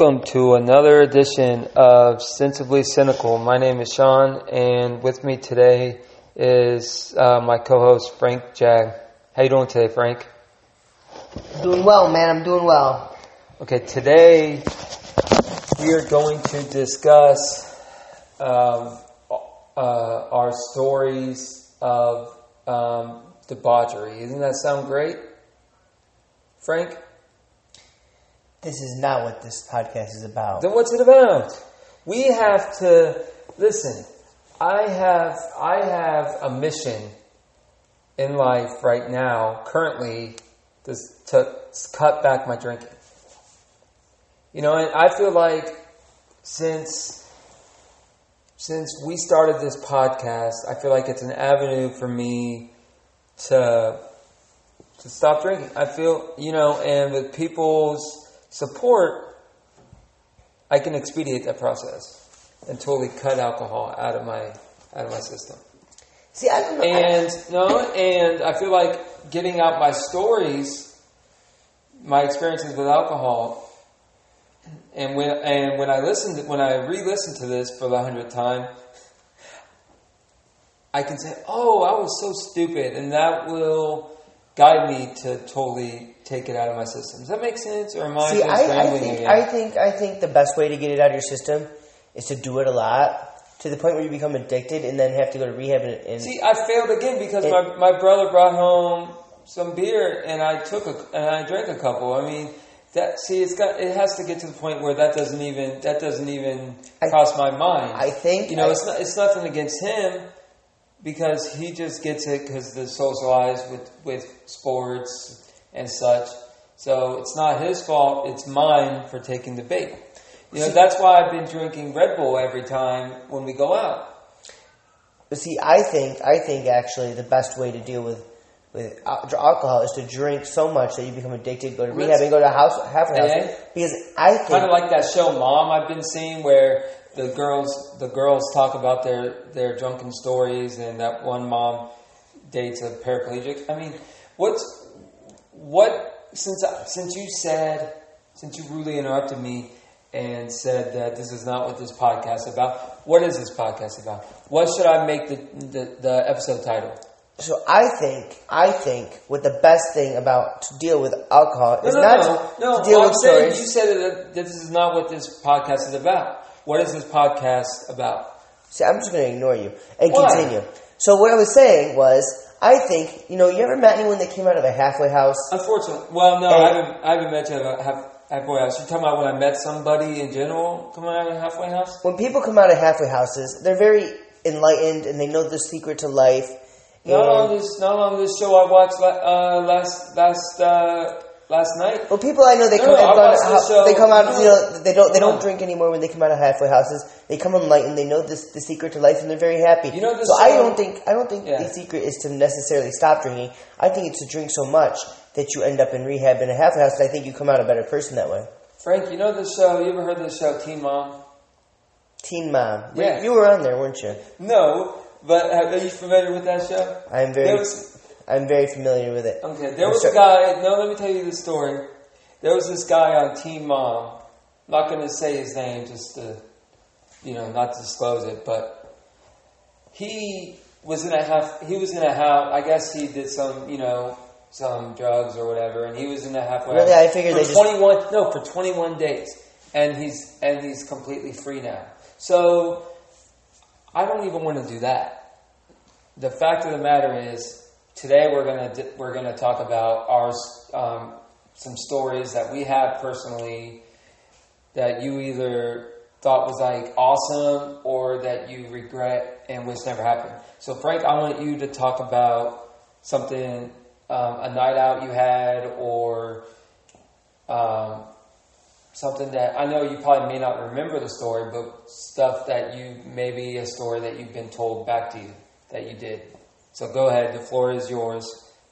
Welcome to another edition of Sensibly Cynical. My name is Sean, and with me today is uh, my co-host Frank Jag. How you doing today, Frank? Doing well, man. I'm doing well. Okay, today we are going to discuss um, uh, our stories of um, debauchery. Doesn't that sound great, Frank? This is not what this podcast is about. Then what's it about? We have to listen. I have I have a mission in life right now, currently, to, to cut back my drinking. You know, and I feel like since since we started this podcast, I feel like it's an avenue for me to to stop drinking. I feel, you know, and with people's support, I can expedite that process and totally cut alcohol out of my out of my system. See, I don't know. And no, and I feel like getting out my stories, my experiences with alcohol, and when and when I listened, when I re-listened to this for the hundredth time, I can say, "Oh, I was so stupid," and that will guide me to totally take it out of my system. Does that make sense, or am I See, just I, I think again? I think I think the best way to get it out of your system is to do it a lot to the point where you become addicted and then have to go to rehab and, and See, I failed again because my, my brother brought home some beer and I took a and I drank a couple. I mean, that see, it's got it has to get to the point where that doesn't even that doesn't even I- cross my mind. I think you know, I- it's not it's nothing against him because he just gets it because the socialized with with sports and such. So it's not his fault. It's mine for taking the bait. You know, that's why I've been drinking Red Bull every time when we go out. But see, I think I think actually the best way to deal with with alcohol is to drink so much that you become addicted, go to rehab, and go to a house halfway house. Eh? Because I think kind of like that show Mom I've been seeing where the girls the girls talk about their their drunken stories and that one mom dates a paraplegic. I mean, what's what since since you said since you rudely interrupted me and said that this is not what this podcast is about. What is this podcast about? What should I make the the, the episode title? So I think I think what the best thing about to deal with alcohol No, is no, not no, no. to deal Well, with stories. you said that this is not what this podcast is about. What is this podcast about? See, I'm just going to ignore you and Why? continue. So what I was saying was, I think you know, you ever met anyone that came out of a halfway house? Unfortunately, well, no, I haven't. I haven't met you at a half, halfway house. You're talking about when I met somebody in general coming out of a halfway house. When people come out of halfway houses, they're very enlightened and they know the secret to life. Not And- on this. Not on this show I watched uh, last last uh, last night. Well, people I know they No, come, no, have I gone watched out- the show. they come out. No. You know, they don't they don't drink anymore when they come out of halfway houses. They come enlightened. They know this the secret to life, and they're very happy. You know the so I don't think I don't think Yeah. the secret is to necessarily stop drinking. I think it's to drink so much that you end up in rehab in a halfway house. And I think you come out a better person that way. Frank, you know the show? You ever heard of the show Teen Mom? Teen mom, Yeah. you were on there, weren't you? No, but uh, are you familiar with that show? I'm very was I'm very familiar with it. Okay, there I'm was a guy. No, let me tell you the story. There was this guy on Teen Mom. I'm not going to say his name, just to, you know, not to disclose it. But he was in a half. He was in a half. I guess he did some, you know, some drugs or whatever, and he was in a halfway. Really? house I figured for they just- 21. No, for 21 days, and he's and he's completely free now. So I don't even want to do that. The fact of the matter is, today we're gonna we're gonna talk about our um, some stories that we have personally that you either thought was like awesome or that you regret and wish never happened. So Frank, I want you to talk about something, um, a night out you had, or um, something that I know you probably may not remember the story, but stuff that you maybe a story that you've been told back to you that you did. So go ahead, the floor is yours.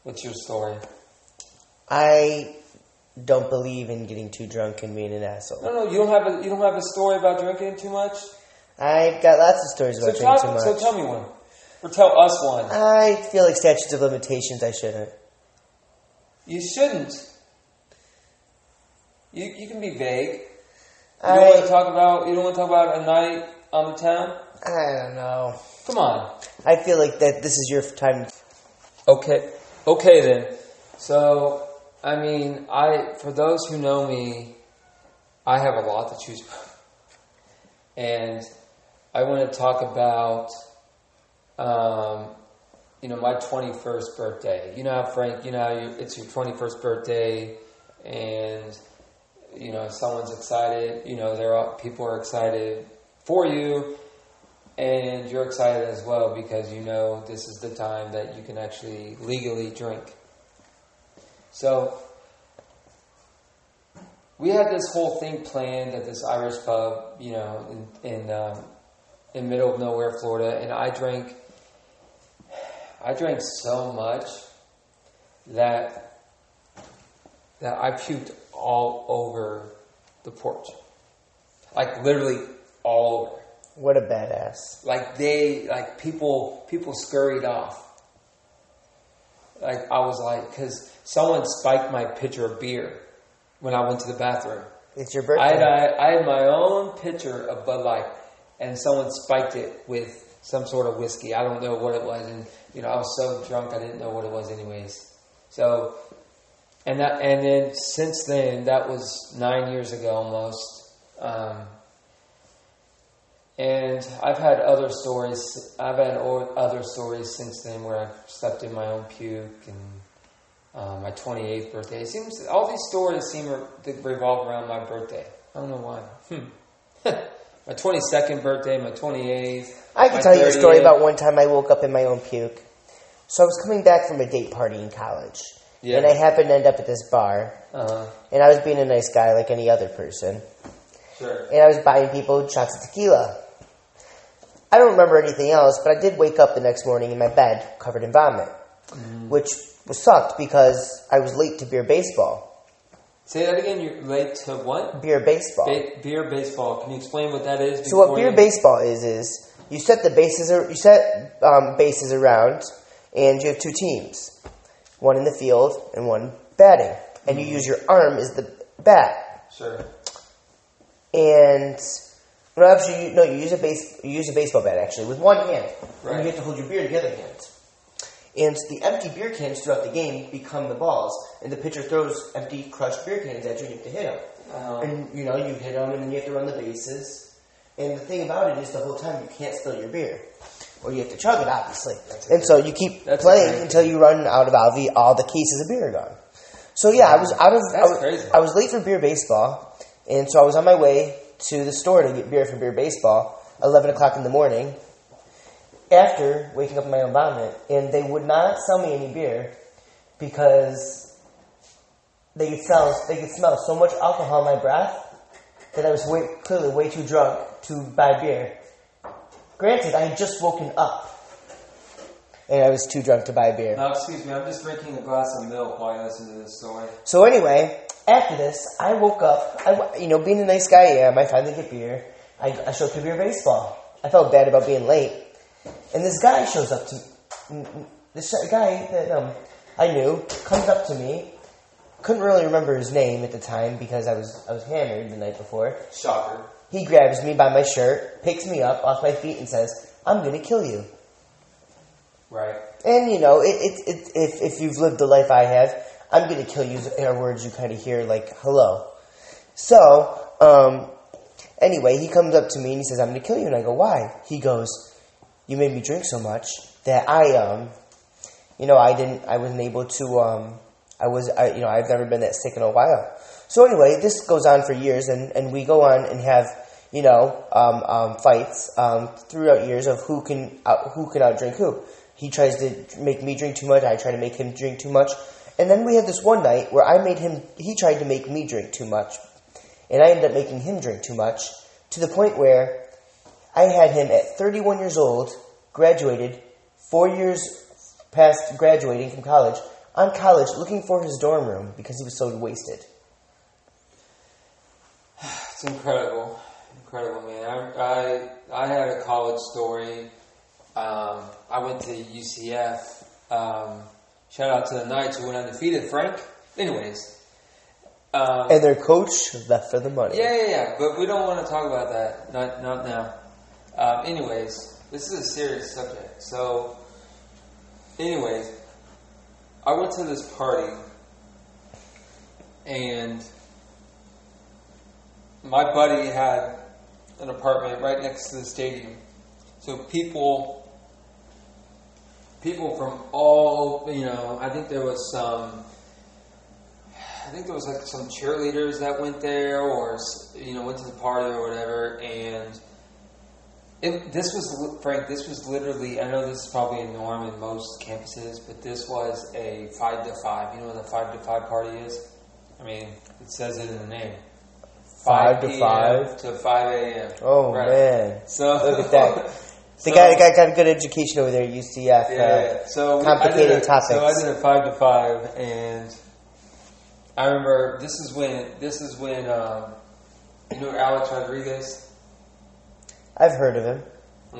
What's your story? I don't believe in getting too drunk and being an asshole. No, no, you don't have a you don't have a story about drinking too much. I've got lots of stories So about tell, drinking too much. so tell me one, or tell us one. I feel like statutes of limitations. I shouldn't. You shouldn't. You you can be vague. You don't want to talk about. You don't want to talk about a night on the town. I don't know. Come on. I feel like that this is your time. Okay. Okay then. So I mean, I for those who know me, I have a lot to choose from, and I want to talk about, um, you know, my twenty first birthday. You know how Frank, you know you, it's your twenty first birthday, and you know someone's excited. You know, there are people are excited for you, and you're excited as well because you know this is the time that you can actually legally drink. So we had this whole thing planned at this Irish pub, you know, in in, um, in middle of nowhere, Florida, and I drank. I drank so much that that I puked all over the porch, like literally all over. What a badass. like they like people people scurried off. Like i was like because someone spiked my pitcher of beer when i went to the bathroom. It's your I had, birthday. I, I had my own pitcher of bud light and someone spiked it with some sort of whiskey. I don't know what it was and you know i was so drunk i didn't know what it was anyways. So and that and then since then that was nine years ago almost um, and I've had other stories. I've had other stories since then where I've slept in my own puke and um, my 28th birthday. It seems all these stories seem to revolve around my birthday. I don't know why. Hmm. my 22nd birthday, my 28th. I can tell you a story about one time I woke up in my own puke. So I was coming back from a date party in college. Yeah. And I happened to end up at this bar. Uh-huh. And I was being a nice guy like any other person. Sure. And I was buying people shots of tequila. I don't remember anything else, but I did wake up the next morning in my bed covered in vomit. Which was sucked because I was late to beer baseball. Say that again. You're late to what? Beer baseball. Ba- beer baseball. Can you explain what that is? So what beer you- baseball is is you set the bases you set um, bases around, and you have two teams, one in the field and one batting, and you use your arm as the bat. Sure. And no, actually, you, no, you use a base you use a baseball bat actually with one hand, and you have to hold your beer in the other hand. And the empty beer cans throughout the game become the balls, and the pitcher throws empty crushed beer cans at you, and you have to hit them. Uh-huh. And you know, you hit them, and then you have to run the bases. And the thing about it is, the whole time you can't spill your beer, or you have to chug it, obviously. That's And so you keep That's playing until you run out of all the all the cases of beer are gone. So yeah, I was out of. I was, crazy. I was late for beer baseball, and so I was on my way to the store to get beer for beer baseball. Eleven o'clock in the morning. After waking up in my own vomit, and they would not sell me any beer because they could sell, they could smell so much alcohol in my breath that I was way, clearly way too drunk to buy beer. Granted, I had just woken up, and I was too drunk to buy beer. Now, excuse me. I'm just drinking a glass of milk while I listen to this story. So anyway, after this, I woke up. I, you know, being the nice guy I am, I finally get beer. I, I show up to beer baseball. I felt bad about being late, and this guy shows up to this guy that um, I knew comes up to me. Couldn't really remember his name at the time because I was I was hammered the night before. Shocker. He grabs me by my shirt, picks me up off my feet, and says, "I'm going to kill you." Right. And you know, it, it, it, if if you've lived the life I have, I'm gonna kill you are words you kind of hear like hello. So, um, anyway, he comes up to me and he says, "I'm gonna kill you," and I go, "Why?" He goes, "You made me drink so much that I um, you know, I didn't, I wasn't able to um, I was, I, you know, I've never been that sick in a while." So anyway, this goes on for years, and and we go on and have. You know, um, um, fights um, throughout years of who can out, who can outdrink who. He tries to make me drink too much. I try to make him drink too much. And then we had this one night where I made him, he tried to make me drink too much. And I ended up making him drink too much to the point where I had him at 31 years old, graduated, four years past graduating from college, on college looking for his dorm room because he was so wasted. It's incredible, incredible, man. I I, I had a college story. Um, I went to UCF. Um, shout out to the Knights who went undefeated. Frank. Anyways, Um, And their coach left for the money. yeah, yeah, yeah. But we don't want to talk about that. Not, not now. Um, anyways, this is a serious subject. So, anyways, I went to this party, and my buddy had an apartment right next to the stadium. So people, people from all, you know, I think there was some. I think there was like some cheerleaders that went there, or you know, went to the party or whatever. And it, this was Frank. This was literally. I know this is probably a norm in most campuses, but this was a five to five. You know what a five to five party is? I mean, it says it in the name. Five to five? to five a.m. Oh Right. man. So Look at that. The so- guy got, a good education over there at UCF. yeah, uh, yeah. So complicated a, topics. So I did a five to five, and I remember this is when this is when um, you know Alex Rodriguez, I've heard of him.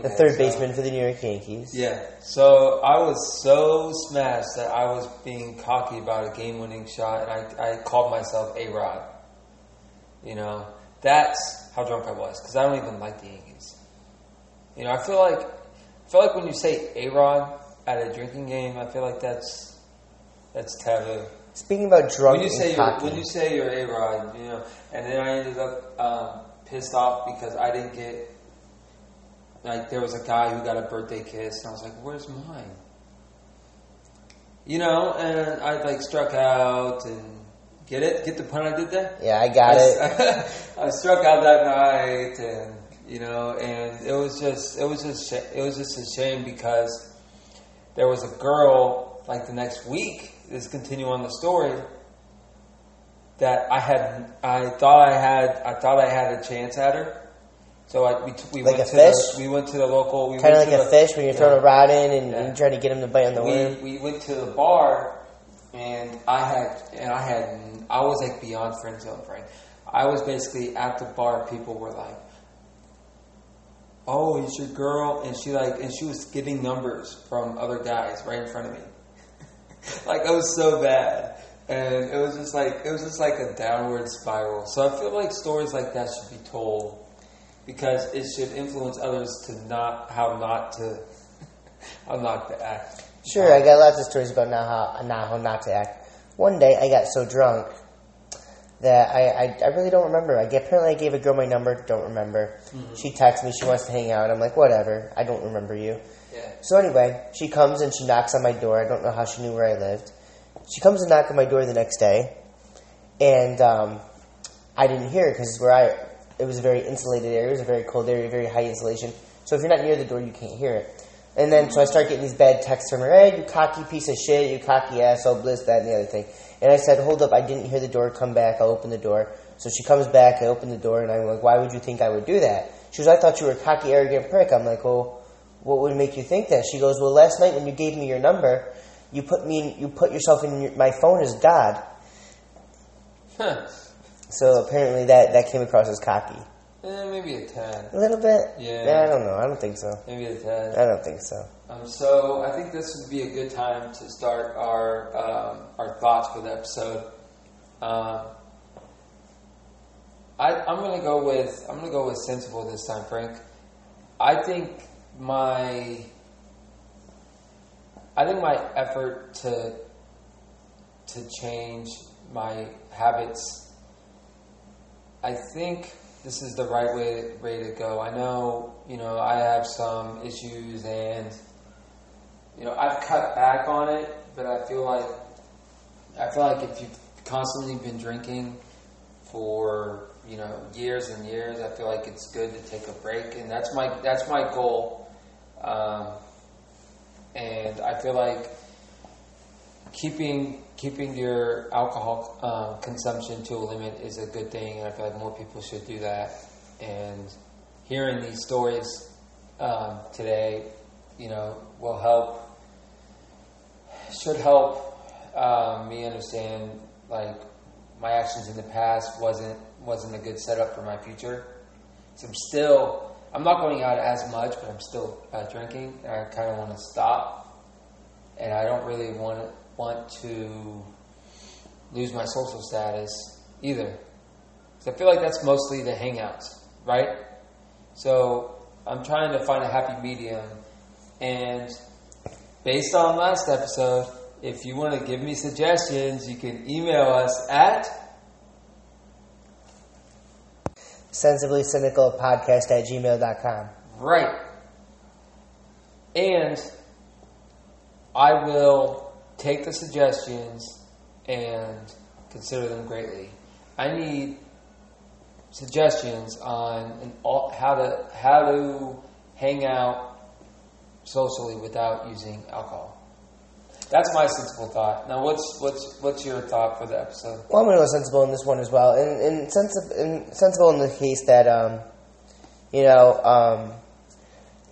The third so- baseman for the New York Yankees. Yeah. So I was so smashed that I was being cocky about a game-winning shot, and I, I called myself A-Rod. You know, that's how drunk I was because I don't even like the Yankees. You know, I feel like I feel like when you say A-Rod at a drinking game, I feel like that's that's taboo. Speaking about drunk when you say you're, when you say you're A-Rod, you know, and then I ended up um, pissed off because I didn't get like there was a guy who got a birthday kiss, and I was like, "Where's mine?" You know, and I like struck out and get it, get the pun I did there. yeah, I got I, it. I struck out that night, and you know, and it was just, it was just, sh- it was just a shame because there was a girl like the next week. Let's continue on the story. That I had, I thought I had, I thought I had a chance at her. So I, we, t- we Like went a to fish? the, we went to the local. We Kind of like a the- fish when you're yeah. throwing a rod in and, Yeah. and trying to get him to bite on the worm. we, we went to the bar and I had and I had I was like beyond friend zone, Frank. I was basically at the bar. People were like, "Oh, it's your girl," and she like and she was getting numbers from other guys right in front of me. like it was so bad, and it was just like it was just like a downward spiral. So I feel like stories like that should be told because it should influence others to not how not to how not to act. Sure, I got lots of stories about now how, now how not to act. One day, I got so drunk that I, I, I really don't remember. I get, apparently I gave a girl my number, don't remember. She texts me, she wants to hang out. I'm like, whatever, I don't remember you. Yeah. So anyway, she comes and she knocks on my door. I don't know how she knew where I lived. She comes and knocks on my door the next day, and um, I didn't hear it because where I it was a very insulated area. It was a very cold area, very high insulation. So if you're not near the door, you can't hear it. And then so I start getting these bad texts from her. Hey, you cocky piece of shit, you cocky asshole, bliss that and the other thing. And I said, hold up, I didn't hear the door. Come back. I'll open the door. So she comes back. I open the door, and I'm like, why would you think I would do that? She goes, I thought you were a cocky, arrogant prick. I'm like, well, what would make you think that? She goes, well, last night when you gave me your number, you put me, in, you put yourself in your, my phone as God. Huh. So apparently that that came across as cocky. Eh, maybe a tad. A little bit. Yeah. I don't know. I don't think so. Maybe a tad. I don't think so. Um, so I think this would be a good time to start our um, our thoughts for the episode. Um, I, I'm gonna go with I'm gonna go with sensible this time, Frank. I think my I think my effort to to change my habits. I think this is the right way way to go. I know you know I have some issues and you know I've cut back on it, but I feel like I feel like if you've constantly been drinking for you know years and years, I feel like it's good to take a break, and that's my that's my goal. Um, and I feel like keeping keeping your alcohol um, consumption to a limit is a good thing, and I feel like more people should do that. And hearing these stories um, today, you know, will help should help um, me understand like my actions in the past wasn't wasn't a good setup for my future. So I'm still I'm not going out as much, but I'm still uh, drinking, and I kind of want to stop. And I don't really want want to lose my social status either. 'Cause I feel like that's mostly the hangouts, right? So I'm trying to find a happy medium. And based on last episode, if you want to give me suggestions, you can email us at Sensibly cynical podcast at gmail.com. right. And I will take the suggestions and consider them greatly. I need suggestions on an, how to how to hang out socially without using alcohol. That's my sensible thought. Now, what's what's what's your thought for the episode? Well, I'm going to go sensible in this one as well. And, and, sensible, and sensible in the case that, um, you know, um,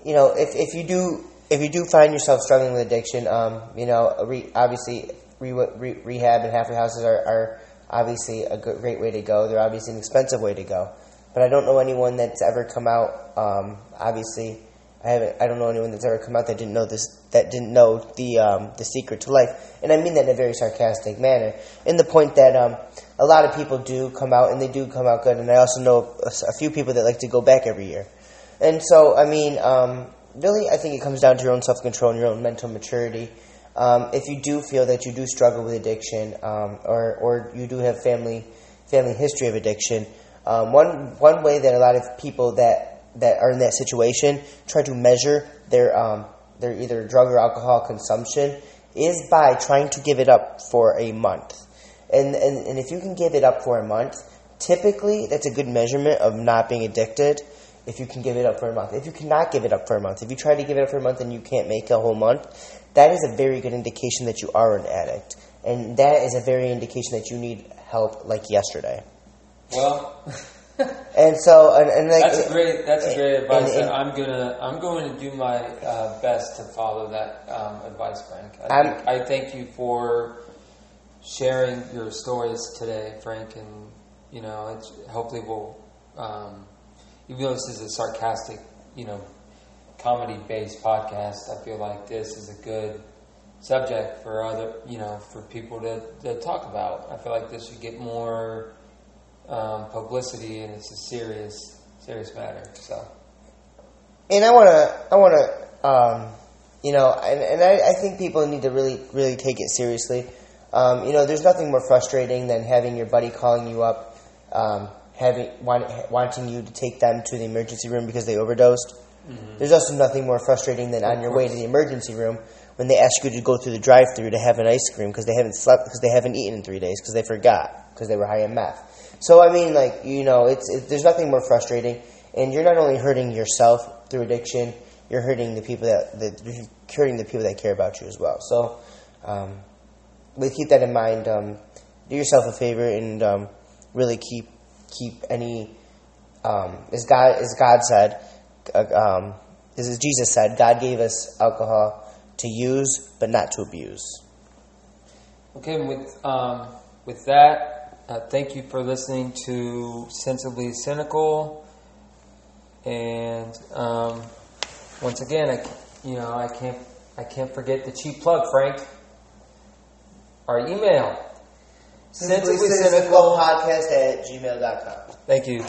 you know, if, if you do if you do find yourself struggling with addiction, um, you know, re, obviously re, re, rehab and halfway houses are, are obviously a good, great way to go. They're obviously an expensive way to go. But I don't know anyone that's ever come out. Um, obviously, I haven't. I don't know anyone that's ever come out that didn't know this. That didn't know the um, the secret to life. And I mean that in a very sarcastic manner. In the point that um, a lot of people do come out, and they do come out good. And I also know a, a few people that like to go back every year. And so, I mean, um, really, I think it comes down to your own self control and your own mental maturity. Um, if you do feel that you do struggle with addiction, um, or or you do have family family history of addiction, um, one one way that a lot of people that that are in that situation try to measure their um, their either drug or alcohol consumption is by trying to give it up for a month. And, and and if you can give it up for a month, typically that's a good measurement of not being addicted. If you can give it up for a month, if you cannot give it up for a month, if you try to give it up for a month and you can't make a whole month, that is a very good indication that you are an addict, and that is a very indication that you need help like yesterday. Well, And so, and, and like, that's a great that's a great advice. and- And, I'm gonna I'm going to do my uh, best to follow that um, advice, Frank. I, think, I thank you for sharing your stories today, Frank, and you know, it's, hopefully we'll. Um, even though this is a sarcastic, you know, comedy-based podcast, I feel like this is a good subject for other, you know, for people to, to talk about. I feel like this should get more um, publicity, and it's a serious, serious matter. So, and I want to, I want to, um, you know, and, and I, I think people need to really, really take it seriously. Um, you know, there's nothing more frustrating than having your buddy calling you up, um, having want, wanting you to take them to the emergency room because they overdosed. There's also nothing more frustrating than on your way to the emergency room when they ask you to go through the drive-through to have an ice cream because they haven't slept because they haven't eaten in three days because they forgot because they were high in meth. So I mean, like you know, it's it, there's nothing more frustrating, and you're not only hurting yourself through addiction, you're hurting the people that, that you're hurting the people that care about you as well. So, um, we keep that in mind. Um, do yourself a favor and um, really keep keep any um, as God as God said, uh, um, as Jesus said, God gave us alcohol to use but not to abuse. okay, with um, with that, uh, thank you for listening to Sensibly Cynical, and um, once again, I, you know, I can't I can't forget the cheap plug, Frank. Our email. Simply cynical podcast at gmail.com. Thank you.